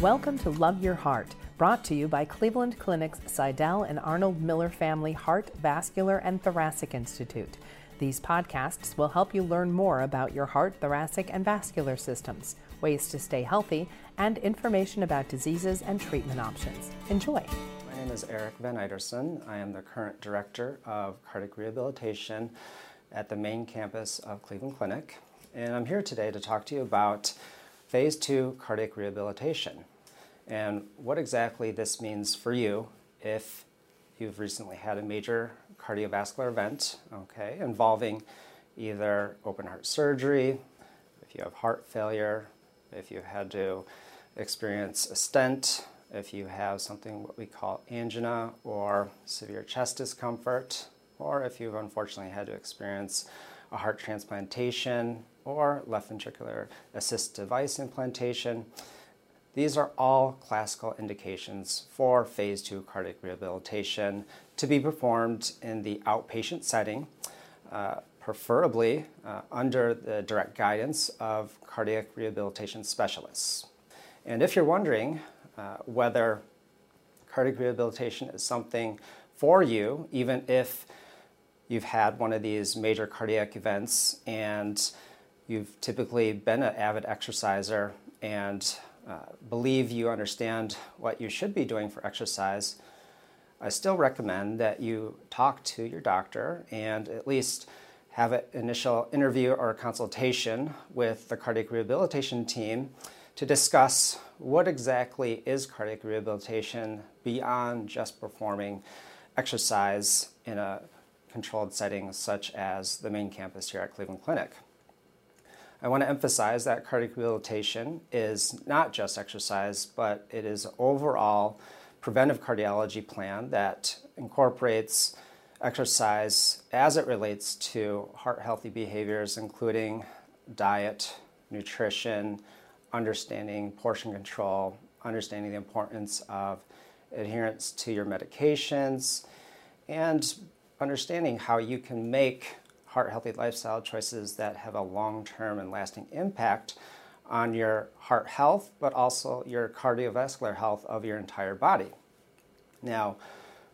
Welcome to Love Your Heart, brought to you by Cleveland Clinic's Sydell and Arnold Miller Family Heart, Vascular, and Thoracic Institute. These podcasts will help you learn more about your heart, thoracic, and vascular systems, ways to stay healthy, and information about diseases and treatment options. Enjoy. My name is Erik Van Iterson. I am the current director of cardiac rehabilitation at the main campus of Cleveland Clinic. And I'm here today to talk to you about phase two cardiac rehabilitation. And what exactly this means for you if you've recently had a major cardiovascular event, okay, involving either open heart surgery, if you have heart failure, if you had to experience a stent, if you have something what we call angina or severe chest discomfort, or if you've unfortunately had to experience a heart transplantation or left ventricular assist device implantation. These are all classical indications for phase two cardiac rehabilitation to be performed in the outpatient setting, uh, preferably uh, under the direct guidance of cardiac rehabilitation specialists. And if you're wondering uh, whether cardiac rehabilitation is something for you, even if you've had one of these major cardiac events and you've typically been an avid exerciser and uh, believe you understand what you should be doing for exercise, I still recommend that you talk to your doctor and at least have an initial interview or consultation with the cardiac rehabilitation team to discuss what exactly is cardiac rehabilitation beyond just performing exercise in a controlled setting such as the main campus here at Cleveland Clinic. I want to emphasize that cardiac rehabilitation is not just exercise, but it is overall preventive cardiology plan that incorporates exercise as it relates to heart healthy behaviors, including diet, nutrition, understanding portion control, understanding the importance of adherence to your medications, and understanding how you can make heart healthy lifestyle choices that have a long term and lasting impact on your heart health, but also your cardiovascular health of your entire body. Now,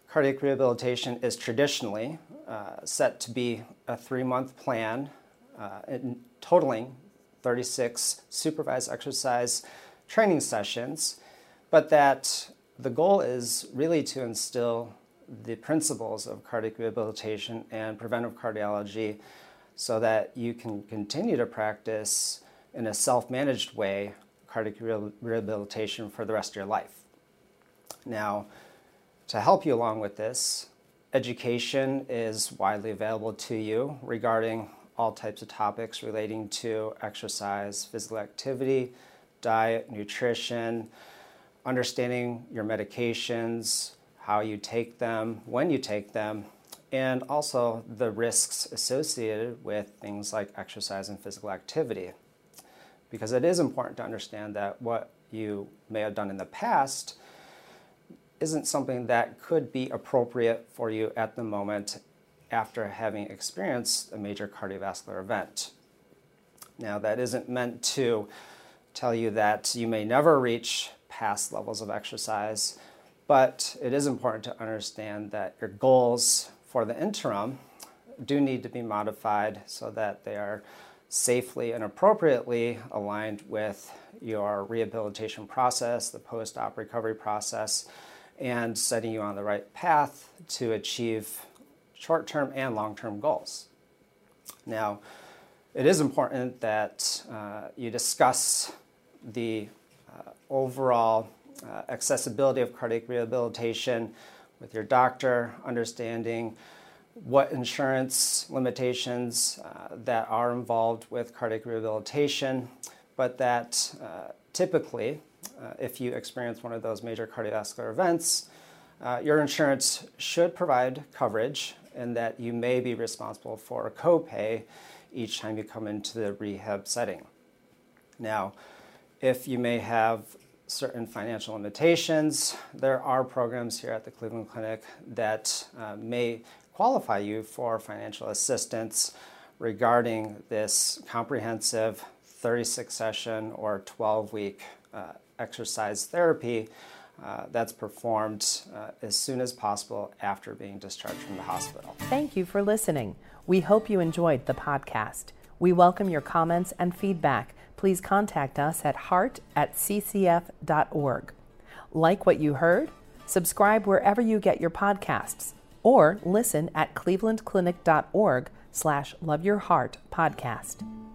cardiac rehabilitation is traditionally uh, set to be a three month plan, uh, totaling 36 supervised exercise training sessions, but that the goal is really to instill the principles of cardiac rehabilitation and preventive cardiology so that you can continue to practice in a self managed way cardiac rehabilitation for the rest of your life. Now, to help you along with this, education is widely available to you regarding all types of topics relating to exercise, physical activity, diet, nutrition, understanding your medications, how you take them, when you take them, and also the risks associated with things like exercise and physical activity. Because it is important to understand that what you may have done in the past isn't something that could be appropriate for you at the moment after having experienced a major cardiovascular event. Now, that isn't meant to tell you that you may never reach past levels of exercise but it is important to understand that your goals for the interim do need to be modified so that they are safely and appropriately aligned with your rehabilitation process, the post op recovery process, and setting you on the right path to achieve short term and long term goals. Now, it is important that uh, you discuss the uh, overall uh, accessibility of cardiac rehabilitation with your doctor, understanding what insurance limitations uh, that are involved with cardiac rehabilitation, but that uh, typically, uh, if you experience one of those major cardiovascular events, uh, your insurance should provide coverage and that you may be responsible for a copay each time you come into the rehab setting. Now, if you may have certain financial limitations, there are programs here at the Cleveland Clinic that uh, may qualify you for financial assistance regarding this comprehensive 36 session or 12 week uh, exercise therapy uh, that's performed uh, as soon as possible after being discharged from the hospital. Thank you for listening. We hope you enjoyed the podcast. We welcome your comments and feedback. Please contact us at heart at ccf.org. Like what you heard? Subscribe wherever you get your podcasts or listen at clevelandclinic.org slash love your heart podcast.